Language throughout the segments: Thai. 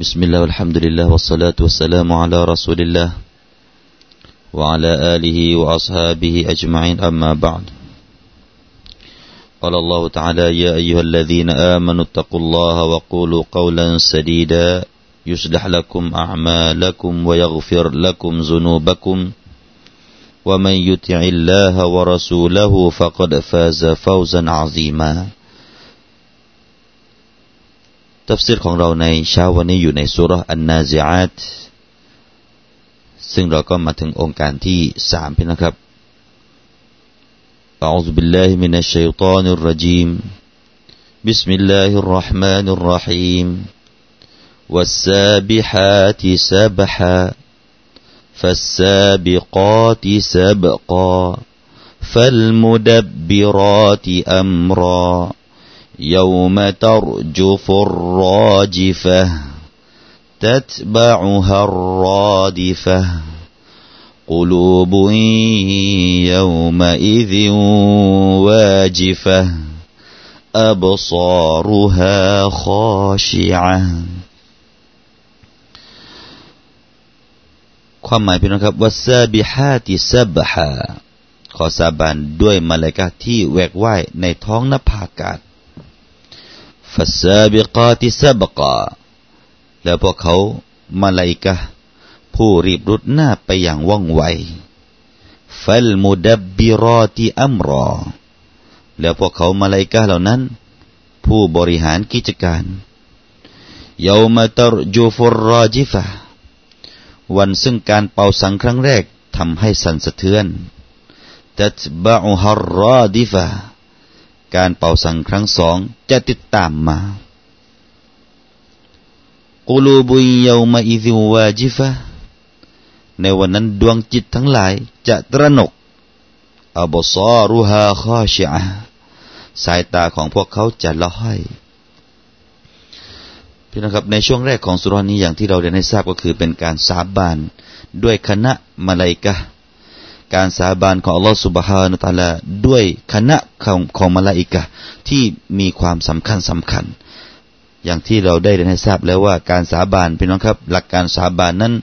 بسم الله والحمد لله والصلاة والسلام على رسول الله وعلى آله وأصحابه أجمعين أما بعد قال الله تعالى يا أيها الذين آمنوا اتقوا الله وقولوا قولا سديدا يصلح لكم أعمالكم ويغفر لكم ذنوبكم ومن يطع الله ورسوله فقد فاز فوزا عظيما ตัฟซีรของเราในเช้าวันนี้อยู่ในสุรอันนาซิอาตซึ่งเราก็มาถึงองค์การที่สามพี่นะครับ أعوذ بالله من الشيطان الرجيم بسم الله الرحمن الرحيم والسابحات سبحا فالسابقات سبقا فالمدبرات أمرا يوم ترجف الراجفة تتبعها الرادفة قلوب يومئذ واجفة أبصارها خاشعة ความหมายพี่น้องครับว่าซาบิฮาติซาบฮาขอสาบานด้วยมาลายกาที่แวกว่ายในท้องนภาอากาศ ฟัสซาบิกาติซบกาแล้วพวกเขามาลายกะผู้รีบรุดหน้าไปอย่างว่องไวฟัลมุดับบิรอติอัมรอ แล้วพวกเขามาลายกะเหล่านั้น ผู้บริหารกิจการยาวมาตรจูฟุรรจิฟะวันซึ่งการเป่าสังครั้งแรกทำให้สั่นสะเทือนตัตบะฮารรอดิฟะ การเป่าสังครั้งสองจะติดตามมากูลูบุยยามาอิซิวาจิฟะในวันนั้นดวงจิตทั้งหลายจะตระหนกอับซารุฮาคอชะสายตาของพวกเขาจะละห้อยพี่นะครับในช่วงแรกของสุรานี้อย่างที่เราได้ให้ทราบก็คือเป็นการสาบานด้วยคณะมาลายกะ การสาบานของอัลลอฮฺสุบฮานุตาลาด้วยคณะของของมาลาอิกะที่มีความสำคัญสำคัญ อย่างที่เราได้เรียนให้ทราบแล้วว่าการสาบานพี่น้องครับ หลักการสาบานนั้น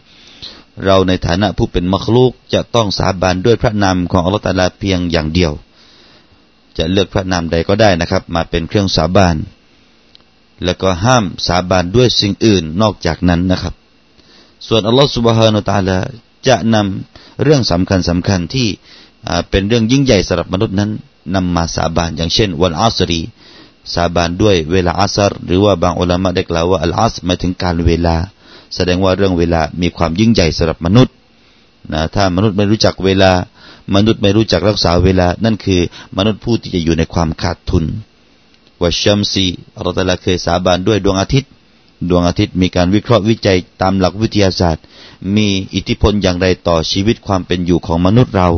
เราในฐานะผู้เป็นมัคลูกจะต้องสาบานด้วยพระนามของอัลลอฮฺตาลาเพียงอย่างเดียว จะเลือกพระนามใดก็ได้นะครับ มาเป็นเครื่องสาบาน แล้วก็ห้ามสาบานด้วยสิ่งอื่นนอกจากนั้นนะครับ ส่วนอัลลอฮฺสุบฮานุตาลา จะนำเรื่องสำคัญสำคัญที่เป็นเรื่องยิ่งใหญ่สำหรับมนุษย์นั้นนำมาสาบานอย่างเช่น วันอัสรี สาบานด้วยเวลาอัสรหรือว่าบางอุลามะได้กล่าวว่าอัลอัสหมายถึงการเวลา แสดงว่าเรื่องเวลามีความยิ่งใหญ่สำหรับมนุษย์นะถ้ามนุษย์ไม่รู้จักเวลา มนุษย์ไม่รู้จักรักษาเวลา นั่นคือ มนุษย์ผู้ที่จะอยู่ในความขาดทุนว่าชัมซีอัลลอฮฺเคยสาบานด้วยดวงอาทิตย์ ดวงอาทิตย์มีการวิเคราะห์วิจัยตามหลักวิทยาศาสตร์ มีอิทธิพลอย่างไรต่อชีวิตความเป็นอยู่ของมนุษย์เรา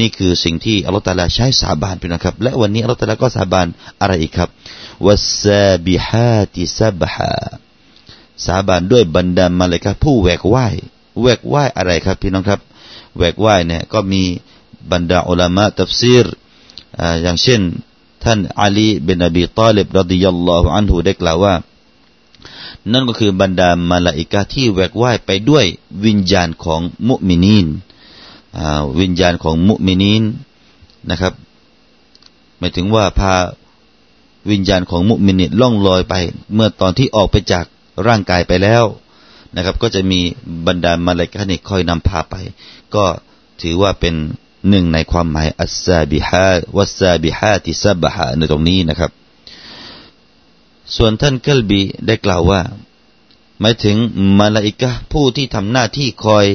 นี่คือสิ่งที่อัลลอฮฺตาลาใช้สาบานไปนะครับ และวันนี้อัลลอฮฺตาลาก็สาบานอะไรอีกครับวัสซาบิฮาติซาบฮาสาบานด้วยบรรดามาเลยครับ ผู้แหวกว่ายแหวกว่ายอะไรครับพี่น้องครับแหวกว่ายเนี่ยก็มีบรรดาอุลามะตัฟซีรอย่างเช่น ท่านอาลีเบนอบีตาลิบรดิยัลลอฮุอันฮูได้กล่าวว่า นั่นก็คือบรรดามาลาอิกาที่แวกว่ายไปด้วยวิญญาณของมุมินีนวิญญาณของมุมินีนนะครับหมายถึงว่าพาวิญญาณของมุมินิล่องลอยไป เมื่อตอนที่ออกไปจากร่างกายไปแล้วนะครับ ก็จะมีบรรดามาลาอิกานี่คอยนำพาไป ก็ถือว่าเป็นหนึ่งในความหมายอัสซาบิฮาวัสซาบิฮาติซาบะฮาในตรงนี้นะครับ ส่วนท่านกัลบีได้กล่าวว่า หมายถึงมาลาอิกะผู้ที่ทำหน้าที่คอย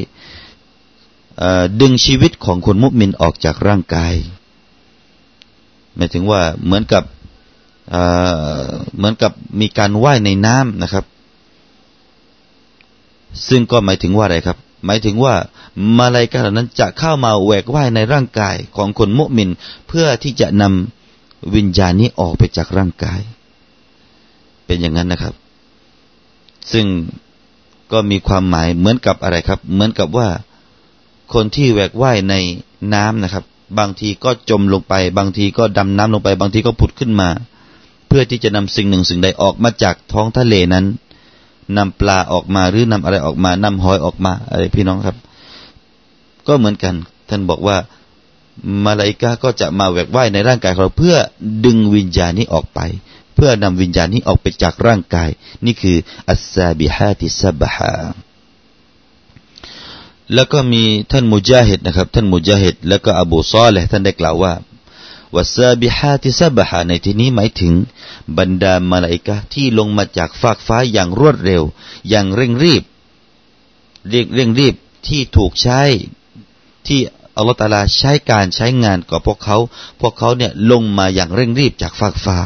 อดึงชีวิตของคนมุสลิมออกจากร่างกาย หมายถึงว่าเหมือนกับเหมือนกับมีการว่ายในน้ำนะครับ ซึ่งก็หมายถึงว่าอะไรครับ หมายถึงว่ามาลายกาเหล่านั้นจะเข้ามาแหวกว่ายในร่างกายของคนมุสลิมเพื่อที่จะนำวิญญาณนี้ออกไปจากร่างกาย เป็นอย่างนั้นนะครับ ซึ่งก็มีความหมายเหมือนกับอะไรครับ เหมือนกับว่าคนที่แหวกว่ายในน้ำนะครับ บางทีก็จมลงไป บางทีก็ดำน้ำลงไป บางทีก็ผุดขึ้นมา เพื่อที่จะนำสิ่งหนึ่งสิ่งใดออกมาจากท้องทะเลนั้นนำปลาออกมาหรือนำอะไรออกมานำหอยออกมาอะไรพี่น้องครับ ก็เหมือนกัน ท่านบอกว่ามาลาอิกาก็จะมาแหวกว่ายในร่างกายของเราเพื่อดึงวิญญาณนี้ออกไป เพื่อนำวิญญาณนี้ออกไปจากร่างกาย นี่คืออัสซาบิฮาติซับฮาแล้วก็มีท่านมุจาฮิดนะครับท่านมุจาฮิดแล้วก็อบูซอลห์ท่านได้กล่าวว่าوالسابحات سبحا ในที่นี้หมายถึง บรรดามาลาอิกะที่ลงมาจากฟากฟ้าอย่างรวดเร็ว อย่างเร่งรีบเรียกเร่งรีบที่ถูกใช้ที่อัลลอฮฺตาลาใช้การใช้งานกับพวกเขา พวกเขาเนี่ยลงมาอย่างเร่งรีบจากฟากฟ้า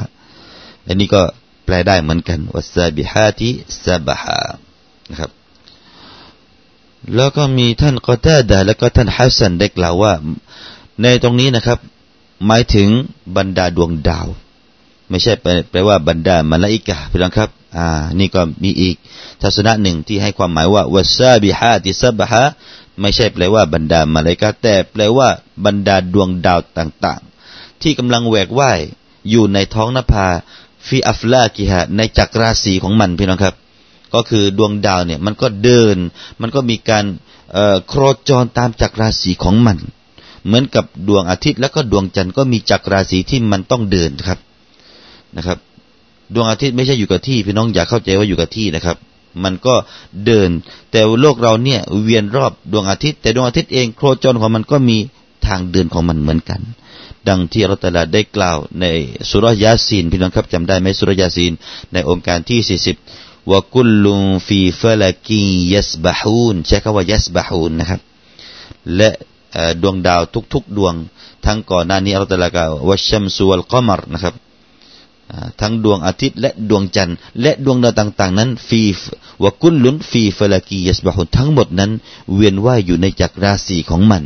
อันนี้ก็แปลได้เหมือนกันوالسابحات سبحا นะครับแล้วก็มีท่านกอตาดาแล้วก็ท่านฮัสซันได้กล่าวว่า ในตรงนี้นะครับ หมายถึงบรรดาดวงดาว ไม่ใช่แปลว่าบรรดามาลาอิกะพี่น้องครับอ่านี่ก็มีอีกทัศนะหนึ่งที่ให้ความหมายว่าวัสซาบิฮาติซับฮาไม่ใช่แปลว่าบรรดามาเลกาแต่แปลว่าบรรดาดวงดาวต่างๆ ที่กำลังแหวกว่ายอยู่ในท้องนภา ฟีอัฟลากิฮะในจักรราศีของมันพี่น้องครับ ก็คือดวงดาวเนี่ยมันก็เดิน มันก็มีการโครจรตามจักรราศีของมัน เหมือนกับดวงอาทิตย์แล้วก็ดวงจันทร์ก็มีจักรราศีที่มันต้องเดินครับนะครับ ดวงอาทิตย์ไม่ใช่อยู่กับที่พี่น้องอย่าเข้าใจว่าอยู่กับที่นะครับ มันก็เดิน แต่โลกเราเนี่ยเวียนรอบดวงอาทิตย์ แต่ดวงอาทิตย์เองโคจรของมันก็มีทางเดินของมันเหมือนกัน ดังที่อัลตลาได้กล่าวในสุรยาซีนพี่น้องครับจำได้ไหมสุรยาซีนในองค์การที่สี่สิบว่ากุลลุงฟีฟลากียัสบะฮูนใช้คำว่ายัสบะฮูนนะครับ และดวงดาวทุกๆ ดวง ทั้งก่อนหน้านี้อัลตลากล่าวว่าชัมซูลกอมรนะครับทั้งดวงอาทิตย์และดวงจันทร์และดวงดาวต่างๆ นั้นฟีวกุลลุนฟีฟลากียัสบะฮุนทั้งหมดนั้น เวียนว่ายอยู่ในจักรราศีของมัน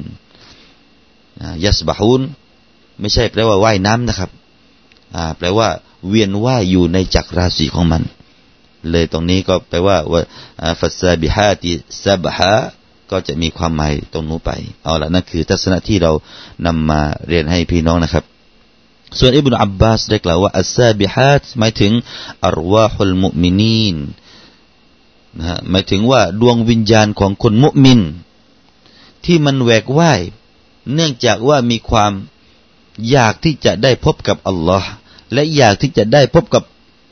ยัสบะฮุน ไม่ใช่แปลว่าว่ายน้ำนะครับ อ่า แปลว่า เวียนว่ายอยู่ในจักรราศีของมัน เลยตรงนี้ก็แปลว่าว่าฟัสซาบิฮาติซาบฮาก็จะมีความหมายตรงนู้นไป เอาละนั่นคือทัศนะที่เรานำมาเรียนให้พี่น้องนะครับ ส่วนอิบนุอับบาสได้กล่าวว่าอัสซาบิฮัตหมายถึงอารวาฮุลมุมินีนนะฮะหมายถึงว่าดวงวิญญาณของคนมุมิน ที่มันแหวกว่ายเนื่องจากว่ามีความ อยากที่จะได้พบกับอัลลอฮ์และอยากที่จะได้พบกับ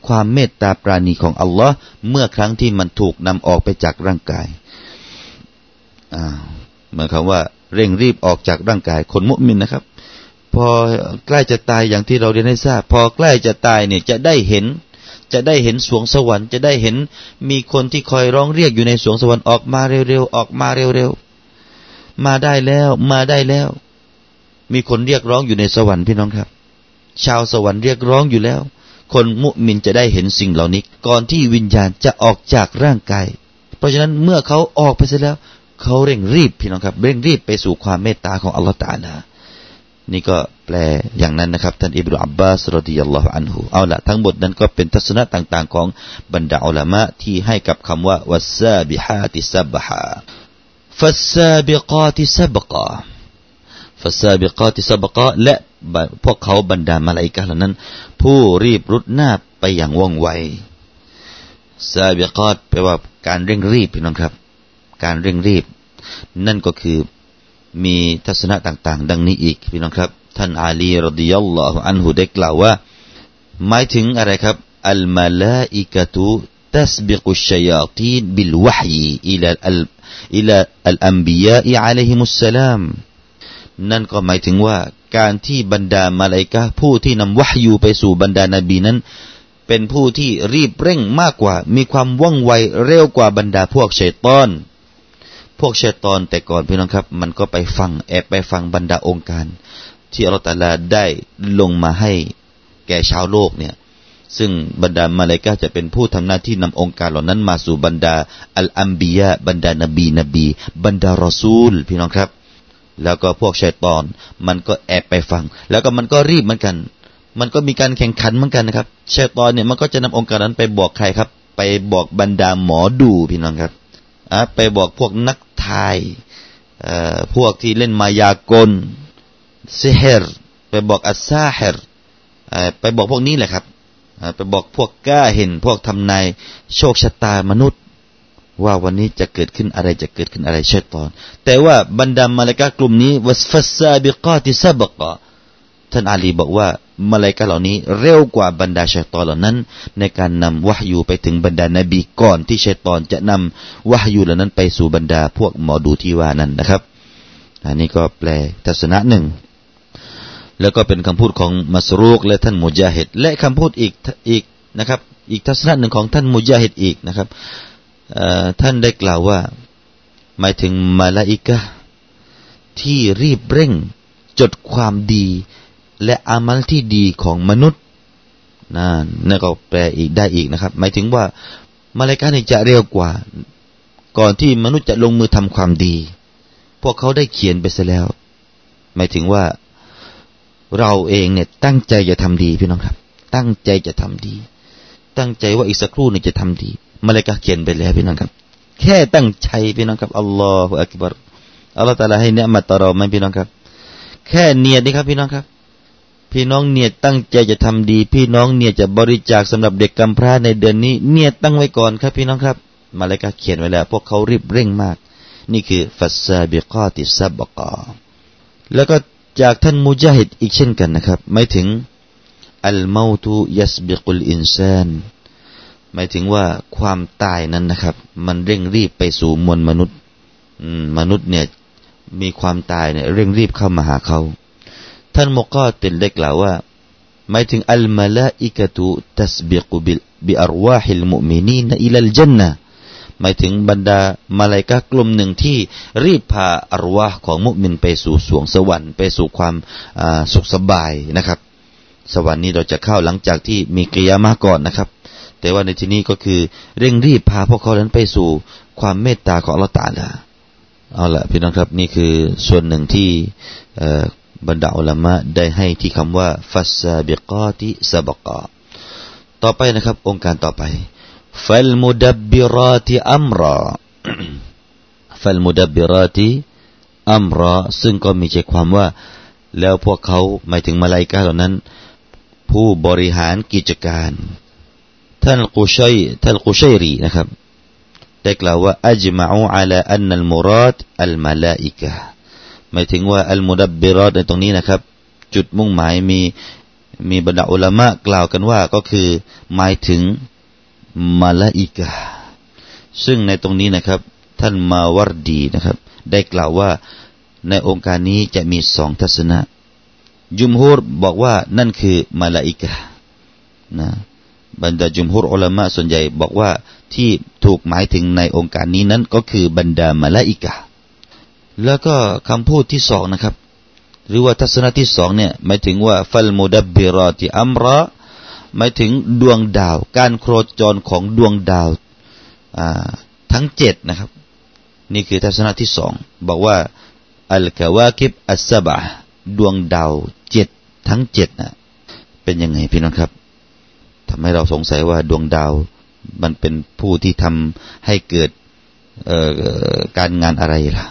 ความเมตตาปราณีของอัลลอฮ์เมื่อครั้งที่มันถูกนำออกไปจากร่างกายอ่าหมายความว่าเร่งรีบออกจากร่างกายคนมุมินนะครับ พอใกล้จะตายอย่างที่เราเรียนให้ทราบ พอใกล้จะตายเนี่ยจะได้เห็น จะได้เห็นสวงสวรรค์ จะได้เห็นมีคนที่คอยร้องเรียกอยู่ในสวงสวรรค์ออกมาเร็วๆออกมาเร็วๆมาได้แล้วมาได้แล้ว มีคนเรียกร้องอยู่ในสวรรค์พี่น้องครับ ชาวสวรรค์เรียกร้องอยู่แล้ว คนมุมินจะได้เห็นสิ่งเหล่านี้ ก่อนที่วิญญาณจะออกจากร่างกาย เพราะฉะนั้นเมื่อเขาออกไปเสร็จแล้ว เขาเร่งรีบพี่น้องครับ เร่งรีบไปสู่ความเมตตาของอัลลอฮฺตาลานี่ก็แปลอย่างนั้นนะครับ ท่านอิบรุอับบาสรดิยัลลอฮุอันฮุเอาละทั้งหมดนั้นก็เป็นทัศนะต่าง ๆ ของบรรดาอัลามะที่ให้กับคำว่าوالسابحات سبحا فالسابقات سبقا فالسابقات سبقا และพวกเขาบรรดามาลาอิกะเหล่านั้น ผู้รีบรุดหน้าไปอย่างว่องไวسابقات แปลว่าการเร่งรีบพี่น้องครับ การเร่งรีบ นั่นก็คือมีทัศนะต่าง ๆ ดังนี้อีกพี่น้องครับ ท่านอาลีรดิยัลลอฮุอันฮุไดกล่าวว่า หมายถึงอะไรครับالملائكة تسبق الشياطين بالوحي إلى ال إلى الأنبياء عليهم السلام นั่นก็หมายถึงว่าการที่บรรดามาลายกาผู้ที่นำวะฮยูไปสู่บรรดานาบีนั้น เป็นผู้ที่รีบเร่งมากกว่า มีความว่องไวเร็วกว่าบรรดาพวกชัยตอน พวกชัยตอนแต่ก่อนพี่น้องครับ มันก็ไปฟังแอบไปฟังบรรดาโองการ ที่อัลตาลาได้ลงมาให้แก่ชาวโลกเนี่ยซึ่งบรรดามาเลกาจะเป็นผู้ทำหน้าที่นำองค์การเหล่านั้นมาสู่บรรดาอัลอัมบียะบรรดานบีนบี บรรดารอซูล พี่น้องครับ แล้วก็พวกชัยตอน มันก็แอบไปฟัง แล้วก็มันก็รีบเหมือนกัน มันก็มีการแข่งขันเหมือนกันนะครับชัยตอนเนี่ยมันก็จะนำองค์การนั้นไปบอกใครครับ ไปบอกบรรดาหมอดูพี่น้องครับอะไปบอกพวกนักทายพวกที่เล่นมายากลเซเฮรไปบอกอัสซาเฮรไปบอกพวกนี้แหละครับไปบอกพวกกล้าเห็นพวกทำนายโชคชะตามนุษย์ ว่าวันนี้จะเกิดขึ้นอะไรจะเกิดขึ้นอะไรเช่ตอน แต่ว่าบรรดามาเลกากลุ่มนี้วัสฟัสซาบิกาติซาบกะท่านอาลีบอกว่ามาเลกาเหล่านี้เร็วกว่าบรรดาชัยตอนเหล่านั้น ในการนำวะฮยูไปถึงบรรดานบีก่อนที่ชัยตอนจะนำวะฮยูเหล่านั้นไปสู่บรรดาพวกหมอดูที่ว่านั้นนะครับ อันนี้ก็แปลทัศนะหนึ่ง แล้วก็เป็นคำพูดของมัสรูกและท่านมุจาฮิดและคำพูดอีกอีกนะครับ อีกทัศนะหนึ่งของท่านมุจาฮิดอีกนะครับ ท่านได้กล่าวว่า หมายถึงมาลาอิกะที่รีบเร่งจดความดี และอามัลที่ดีของมนุษย์นั่นนั่นก็แปลอีกได้อีกนะครับ หมายถึงว่ามาลาอิกะนี่จะเร็วกว่า ก่อนที่มนุษย์จะลงมือทำความดี พวกเขาได้เขียนไปเสียแล้ว หมายถึงว่าเราเองเนี่ยตั้งใจจะทำดีพี่น้องครับ ตั้งใจจะทำดี ตั้งใจว่าอีกสักครู่นึงจะทำดี มาเลกาเขียนไปแล้วพี่น้องครับ แค่ตั้งใจพี่น้องครับอัลลอฮฺอักบารอัลลอฮฺตาลาให้เนื้อมาต่อเราไหมพี่น้องครับ แค่เนียดนี่ครับ พี่น้องครับ พี่น้องเนียดตั้งใจจะทำดี พี่น้องเนียดจะบริจาคสำหรับเด็กกำพร้าในเดือนนี้ เนียดตั้งไว้ก่อนครับ พี่น้องครับ มาเลกาเขียนไว้แล้ว พวกเขารีบเร่งมาก นี่คือฟัสซาบิกาติซับบกาแล้วก็จากท่านมุจาฮิดอีกเช่นกันนะครับหมายถึงอัลมาตุยัสบิกุลอินซาน หมายถึงว่าความตายนั้นนะครับ มันเร่งรีบไปสู่มวลมนุษย์มนุษย์เนี่ย มีความตายเนี่ย เร่งรีบเข้ามาหาเขา ท่านมก็เต็นได้กล่าวว่าหมายถึงอัลมาลาอิกะตุตัสบิกุบิบิอารวาฮิลมุมินีนอิลัลจันนะหมายถึงบรรดามาลายกากลุ่มหนึ่งที่รีบพาอารวาของมุมินไปสู่สวงสวรรค์ไปสู่ความสุขสบายนะครับ สวรรค์นี้เราจะเข้าหลังจากที่มีกิยามาก่อนนะครับ แต่ว่าในที่นี้ก็คือเร่งรีบพาพวกเขานั้นไปสู่ความเมตตาของละตาละเอาละพี่น้องครับนี่คือส่วนหนึ่งที่บรรดาอัลามะได้ให้ที่คำว่าฟัสซาบิกอติซาบกอต่อไปนะครับ องค์การต่อไปฟัลมุดับบิราติอัมรอฟัลมุดับบิราติอัมรอซึ่งก็มีใจความว่า แล้วพวกเขาหมายถึงมาลายกาเหล่านั้น ผู้บริหารกิจการ ท่านกุชัยท่านกุชัยรีนะครับได้กล่าวว่าอัจมาอูอัลอันนัลมุรัดอัลมาลาอิกะหมายถึงว่าอัลมุดับบิรอดในตรงนี้นะครับ จุดมุ่งหมายมีมีบรรดาอุลามะกล่าวกันว่าก็คือหมายถึงมาลาอิกาซึ่งในตรงนี้นะครับ ท่านมาวรดีนะครับ ได้กล่าวว่าในองค์การนี้จะมีสองทัศนะจุมฮูรบอกว่านั่นคือมาลาอิกานะ บรรดาจุมฮูรอัลมะส่วนใหญ่บอกว่าที่ถูกหมายถึงในองค์การนี้นั้นก็คือบรรดามาลาอิกาแล้วก็คำพูดที่สองนะครับ หรือว่าทัศนะที่สองเนี่ยหมายถึงว่าฟัลมุดับบิรอติอัมรอหมายถึงดวงดาว การโครจรของดวงดาวทั้งเจ็ดนะครับ นี่คือทัศนะที่สองบอกว่าอัลกาวาคิบอัสบะดวงดาวเจ็ดทั้งเจ็ดนะเป็นยังไงพี่น้องครับ ทำให้เราสงสัยว่าดวงดาว มันเป็นผู้ที่ทำให้เกิดการงานอะไรล่ะ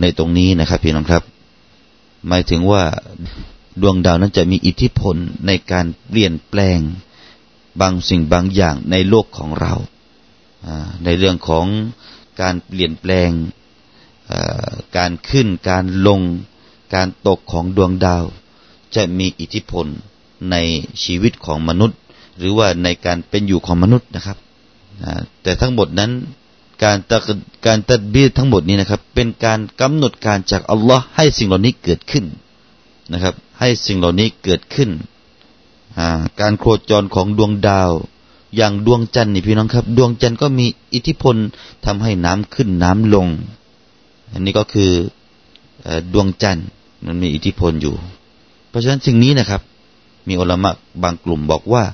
ในตรงนี้นะครับพี่น้องครับ หมายถึงว่าดวงดาวนั้นจะมีอิทธิพลในการเปลี่ยนแปลงบางสิ่งบางอย่างในโลกของเรา ในเรื่องของการเปลี่ยนแปลงการขึ้นการลงการตกของดวงดาว จะมีอิทธิพลในชีวิตของมนุษย์ หรือว่าในการเป็นอยู่ของมนุษย์นะครับแต่ทั้งหมดนั้นการตการตัดบีทั้งหมดนี้นะครับ เป็นการกำหนดการจากอัลลอฮ์ให้สิ่งเหล่านี้เกิดขึ้นนะครับ ให้สิ่งเหล่านี้เกิดขึ้นการโคจรของดวงดาว อย่างดวงจันทร์นี่พี่น้องครับ ดวงจันทร์ก็มีอิทธิพลทำให้น้ำขึ้นน้ำลง อันนี้ก็คือดวงจันทร์มันมีอิทธิพลอยู่ เพราะฉะนั้นสิ่งนี้นะครับ มีอุลมะบางกลุ่มบอกว่า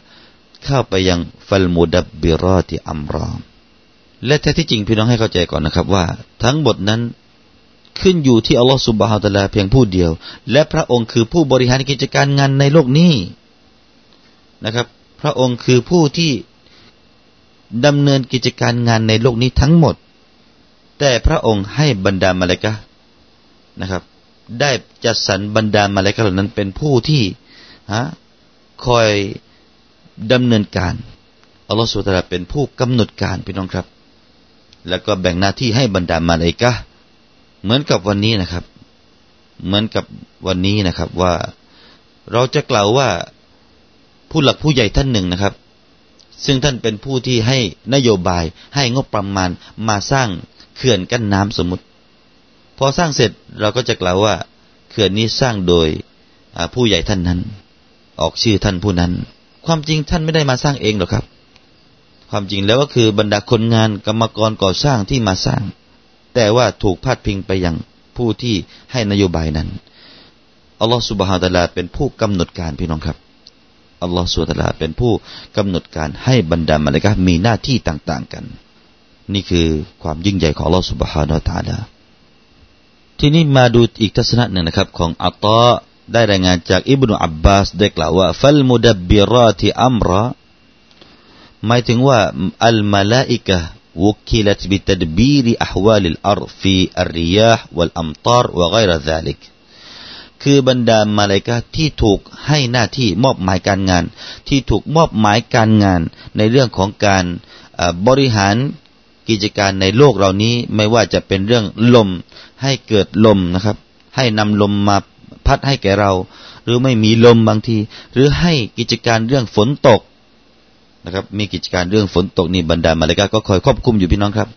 เข้าไปยังฟัลมุดับบิรอติอัมรอมและแท้ที่จริงพี่น้องให้เข้าใจก่อนนะครับว่า ทั้งหมดนั้นขึ้นอยู่ที่อัลลอฮฺสุบฮาตะลาเพียงผู้เดียว และพระองค์คือผู้บริหารกิจการงานในโลกนี้นะครับ พระองค์คือผู้ที่ดำเนินกิจการงานในโลกนี้ทั้งหมด แต่พระองค์ให้บรรดามาเลกะนะครับ ได้จัดสรรบรรดามาเลกะเหล่านั้นเป็นผู้ที่ฮะคอย ดำเนินการอัลลอฮฺสุลตาเป็นผู้กำหนดการพี่น้องครับ แล้วก็แบ่งหน้าที่ให้บรรดามาเลกะเหมือนกับวันนี้นะครับ เหมือนกับวันนี้นะครับว่าเราจะกล่าวว่าผู้หลักผู้ใหญ่ท่านหนึ่งนะครับ ซึ่งท่านเป็นผู้ที่ให้นโยบายให้งบประมาณมาสร้างเขื่อนกั้นน้ำสมมติ พอสร้างเสร็จเราก็จะกล่าวว่า เขื่อนนี้สร้างโดยผู้ใหญ่ท่านนั้น ออกชื่อท่านผู้นั้น ความจริงท่านไม่ได้มาสร้างเองหรอกครับ ความจริงแล้วก็คือบรรดาคนงานกรรมกรก่อสร้างที่มาสร้าง แต่ว่าถูกพาดพิงไปยังผู้ที่ให้นโยบายนั้นอัลลอฮฺสุบฮานตะลาเป็นผู้กำหนดการพี่น้องครับอัลลอฮฺสุบฮานตะลาเป็นผู้กำหนดการให้บรรดามาเลกะมีหน้าที่ต่าง ๆกัน นี่คือความยิ่งใหญ่ของอัลลอฮฺสุบฮานาตะลาทีนี้มาดูอีกทัศนะหนึ่งนะครับ ของอัตตา ได้รายงานจากอิบนุอับบาสได้กล่าวว่าฟัลมุดับบิราติอัมระหมายถึงว่าอัลมาลาอิกะ وكلت بتدبير أحوال الأرض في الرياح والأمطار وغير ذلك คือบรรดามาลายกาที่ถูกให้หน้าที่มอบหมายการงาน ที่ถูกมอบหมายการงาน ในเรื่องของการบริหารกิจการในโลกเหล่านี้ไม่ว่าจะเป็นเรื่องลมให้เกิดลมนะครับ ให้นำลมมา พัดให้แก่เรา หรือไม่มีลมบางที หรือให้กิจการเรื่องฝนตกนะครับ มีกิจการเรื่องฝนตกนี่บรรดามาลายกาก็คอยควบคุมอยู่พี่น้องครับ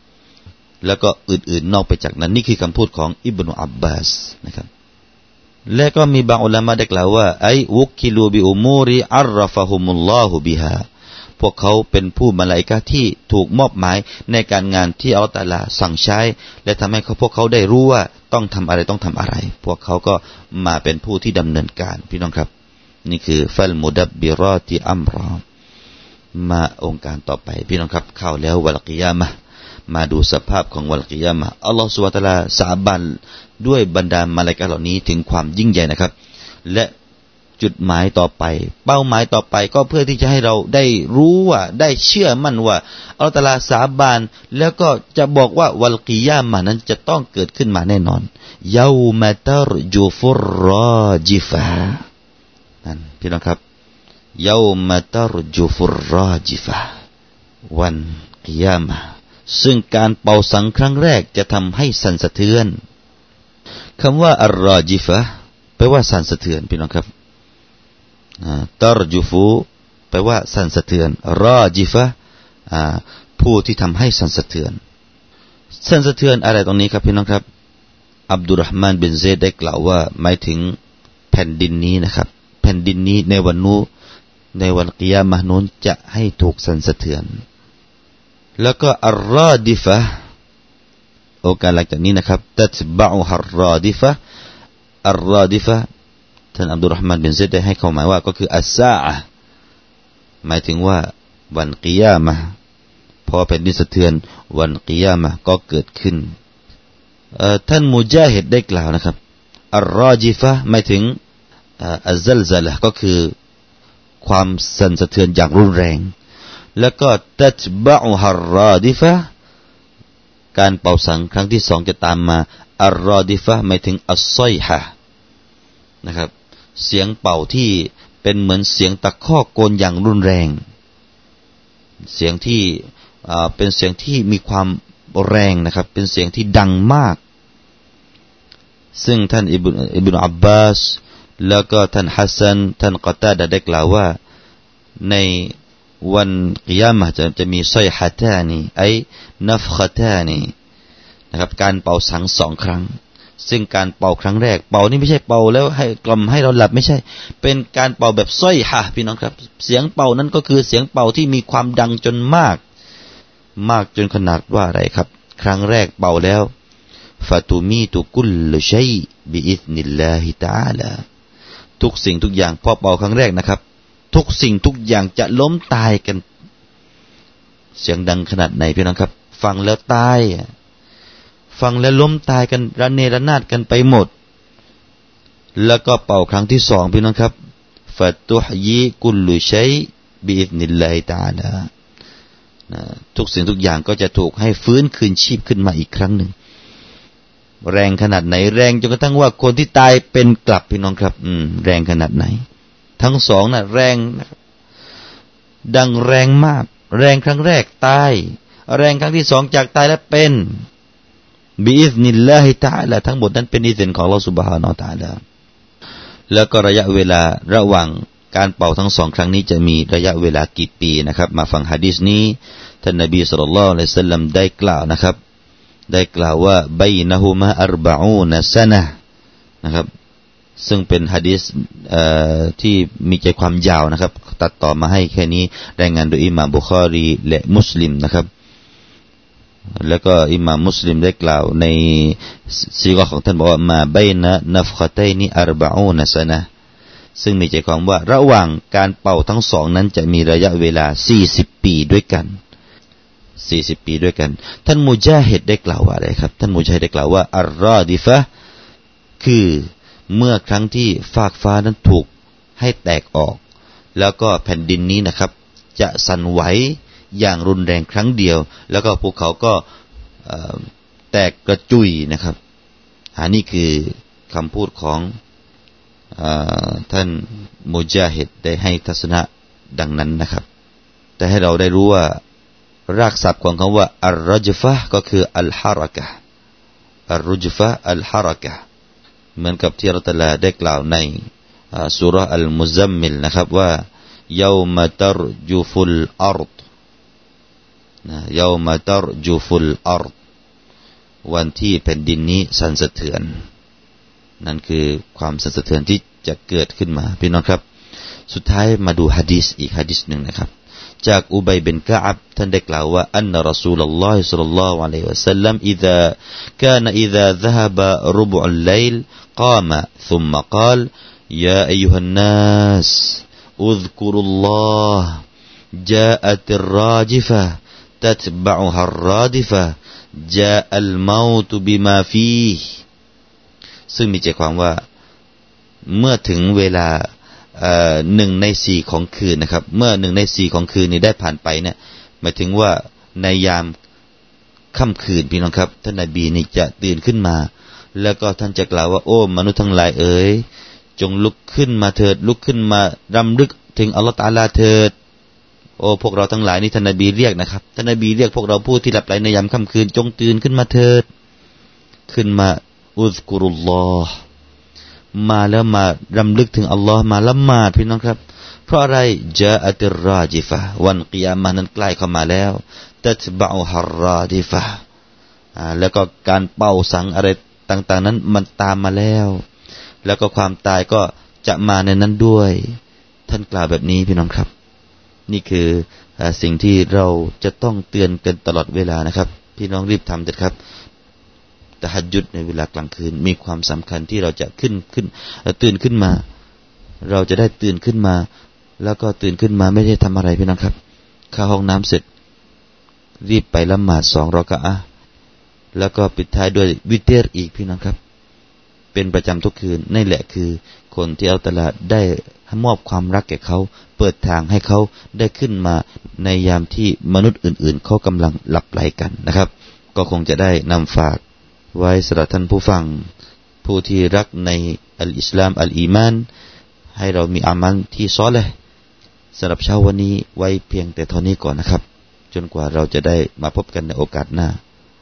แล้วก็อื่นๆนอกไปจากนั้น นี่คือคำพูดของอิบนุอับบาสนะครับ และก็มีบางอุลามะได้กล่าวว่าไอ้วุกิลูบิอุมูริอัลรฟะฮุมุลลอฮุบิฮา พวกเขาเป็นผู้มาลายกาที่ถูกมอบหมายในการงานที่อัลตาลาสั่งใช้ และทำให้เขาพวกเขาได้รู้ว่าต้องทำอะไรต้องทำอะไร พวกเขาก็มาเป็นผู้ที่ดำเนินการพี่น้องครับ นี่คือฟัลมุดับบิรอติอัมรอมาองค์การต่อไป พี่น้องครับเข้าแล้ววัลกิยามะมาดูสภาพของวัลกิยามะอัลลอฮฺสุวาตาลาสาบันด้วยบรรดามาลายกาเหล่านี้ถึงความยิ่งใหญ่นะครับ และ จุดหมายต่อไป เป้าหมายต่อไปก็เพื่อที่จะให้เราได้รู้ว่าได้เชื่อมั่นว่าอัลตลาสาบานแล้วก็จะบอกว่าวัลกิยามานั้นจะต้องเกิดขึ้นมาแน่นอนยาวมาตรจูฟุรอจิฟานั่นพี่น้องครับยาวมาตรจูฟุรอจิฟาวันกิยามาซึ่งการเป่าสังครั้งแรกจะทำให้สั่นสะเทือนคำว่าอัลรอจิฟะแปลว่าสั่นสะเทือนพี่น้องครับ ตรจูฟูแปลว่าสั่นสะเทือนรอจิฟะผู้ที่ทำให้สั่นสะเทือน สั่นสะเทือนอะไรตรงนี้ครับพี่น้องครับ อับดุลรหมานบินเซดได้กล่าวว่า หมายถึงแผ่นดินนี้นะครับ แผ่นดินนี้ในวันนู้ในวันกิยามะนุนจะให้ถูกสั่นสะเทือน แล้วก็อัลรอดิฟะโอกาสหลังจากนี้นะครับตัดบะอุฮารรอดิฟะอัลรอดิฟะ ท่านอับดุลรหมานบินเซดได้ให้ความหมายว่าก็คืออัสซาอะหมายถึงว่าวันกิยามะพอเป็นดินสะเทือนวันกิยามะก็เกิดขึ้นท่านมุจาฮิดได้กล่าวนะครับอัลรอจิฟะหมายถึงอัลซัลซละก็คือความสั่นสะเทือนอย่างรุนแรง แล้วก็ตัตบะอุฮารรอดิฟะการเป่าสังครั้งที่สองจะตามมาอัลรอดิฟะหมายถึงอัลซอยฮะนะครับ เสียงเป่าที่เป็นเหมือนเสียงตะคอกโกนอย่างรุนแรง เสียงที่เป็นเสียงที่มีความแรงนะครับ เป็นเสียงที่ดังมาก ซึ่งท่านอิบอิบนอับบาส แล้วก็ท่านฮัสซันท่านกอตาดได้กล่าวว่าในวันกิยามะจะจะมีสอยฮัตานีไอ้นัฟขตานีนะครับ การเป่าสังสองครั้ง ซึ่งการเป่าครั้งแรก เป่านี่ไม่ใช่เป่าแล้วให้กล่อมให้เราหลับไม่ใช่ เป็นการเป่าแบบสร้อยฮะพี่น้องครับ เสียงเป่านั้นก็คือเสียงเป่าที่มีความดังจนมาก มากจนขนาดว่าอะไรครับ ครั้งแรกเป่าแล้วฟาตูมีตุกุลชัยบิอิสนิลลาฮิตาลาทุกสิ่งทุกอย่างพอเป่าครั้งแรกนะครับ ทุกสิ่งทุกอย่างจะล้มตายกัน เสียงดังขนาดไหนพี่น้องครับ ฟังแล้วตาย ฟังแล้วล้มตายกันระเนระนาดกันไปหมด แล้วก็เป่าครั้งที่สองพี่น้องครับفتحيي كل شيء بإذن الله تعالى ทุกสิ่งทุกอย่างก็จะถูกให้ฟื้นคืนชีพขึ้นมาอีกครั้งหนึ่ง แรงขนาดไหน แรงจนกระทั่งว่าคนที่ตายเป็นกลับพี่น้องครับ อืม แรงขนาดไหน ทั้งสองนะ่ะ แรงนะครับดังแรงมาก แรงครั้งแรกตาย แรงครั้งที่สองจากตายแล้วเป็น บิอิสนิลลาฮิตาละทั้งหมดนั้นเป็นอิสนของลอสุบฮานอตาลาแล้วก็ระยะเวลาระหว่างการเป่าทั้งสองครั้งนี้จะมีระยะเวลากี่ปีนะครับ มาฟังฮะดีษนี้ท่านนบีสุลต่านละสัลลัมได้กล่าวนะครับ ได้กล่าวว่าใบนะฮูมาอัรบะอูนสนะนะครับ ซึ่งเป็นฮะดีษที่มีใจความยาวนะครับ ตัดต่อมาให้แค่นี้รายงานโดยอิหม่ามบุคอรีและมุสลิมนะครับ แล้วก็อิหม่ามมุสลิมได้กล่าว ในซีกของท่านบอกว่ามาใบนะนัฟขตัยนีอารบะอูนสนะซึ่งมีใจความว่าระหว่างการเป่าทั้งสองนั้นจะมีระยะเวลา 40 ปีด้วยกัน 40 ปีด้วยกัน ท่านมุจาฮิดได้กล่าวว่าอะไรครับ ท่านมุจาฮิดได้กล่าวว่าอัลรอดิฟะคือเมื่อครั้งที่ฟากฟ้านั้นถูกให้แตกออก แล้วก็แผ่นดินนี้นะครับ จะสั่นไหว อย่างรุนแรงครั้งเดียว แล้วก็ภูเขาก็แตกกระจุยนะครับอันนี้คือคำพูดของอท่านมุจาฮิดได้ให้ทัศนะดังนั้นนะครับ แต่ให้เราได้รู้ว่ารากศัพท์ของคำว่าอัลรจฟะก็คืออัลฮารกะอัลรจฟะอัลฮารกะเหมือนกับที่เราตลาได้กล่าวในสุรอัลมุซัมมิลนะครับว่า يوم ترجف الأرض นะยามาตรจูฟุลอารวันที่แผ่นดินนี้สั่นสะเทือน นั่นคือความสั่นสะเทือนที่จะเกิดขึ้นมาพี่น้องครับ สุดท้ายมาดูฮะดีษอีกฮะดีษหนึ่งนะครับ จากอุบัยเป็นกะอับท่านได้กล่าวว่าอันนรสูลลอฮิสัลลัลลอฮุอะลัยฮิวะสัลลัม إذا كان إذا ذهب ربع الليل قام ثم قال يا أيها الناس اذكروا الله جاءت الراجفة تتبعها الرادفة جاء الموت بما فيه ซึ่งมีใจความว่าเมื่อถึงเวลาหนึ่งในสี่ของคืนนะครับ เมื่อหนึ่งในสี่ของคืนนี้ได้ผ่านไปเนี่ยหมายถึงว่าในยามค่ำคืนพี่น้องครับท่านนบีนี่จะตื่นขึ้นมา แล้วก็ท่านจะกล่าวว่าโอ้มนุษย์ทั้งหลายเอ๋ยจงลุกขึ้นมาเถิดลุกขึ้นมารำลึกถึงอัลลอฮฺตาลาเถิด โอ้พวกเราทั้งหลายนี่ท่านนบีเรียกนะครับท่านนบีเรียกพวกเราผู้ที่หลับไหลในยามค่ำคืนจงตื่นขึ้นมาเถิด ขึ้นมาอุสกุรุลลอฮ์มาแล้วมารำลึกถึงอัลลอฮ์มาละหมาดพี่น้องครับ เพราะอะไรจาอัติราจิฟะวันกิยามานั้นใกล้เข้ามาแล้วตัตบะอุฮาราจิฟะแล้วก็การเป่าสังอะไรต่าง ๆ นั้นมันตามมาแล้ว แล้วก็ความตายก็จะมาในนั้นด้วย ท่านกล่าวแบบนี้พี่น้องครับ นี่คือสิ่งที่เราจะต้องเตือนกันตลอดเวลานะครับ พี่น้องรีบทำเถิดครับแต่หัดยุดในเวลากลางคืน มีความสำคัญที่เราจะขึ้นขึ้นตื่นขึ้นมา เราจะได้ตื่นขึ้นมา แล้วก็ตื่นขึ้นมาไม่ได้ทำอะไรพี่น้องครับเข้าห้องน้ำเสร็จ รีบไปละหมาดสองรอกะอะแล้วก็ปิดท้ายด้วยวิเตอร์อีกพี่น้องครับ เป็นประจำทุกคืนนี่แหละคือคนที่เอาตลาดได้ มอบความรักแก่เขา เปิดทางให้เขาได้ขึ้นมาในยามที่มนุษย์อื่นๆ เขากำลังหลับไหลกันนะครับ ก็คงจะได้นำฝากไว้สำหรับท่านผู้ฟัง ผู้ที่รักในอัลอิสลามอัลอีมานให้เรามีอามันที่ซ้อเลยสำหรับเช้าวันนี้ไว้เพียงแต่เท่านี้ก่อนนะครับ จนกว่าเราจะได้มาพบกันในโอกาสหน้า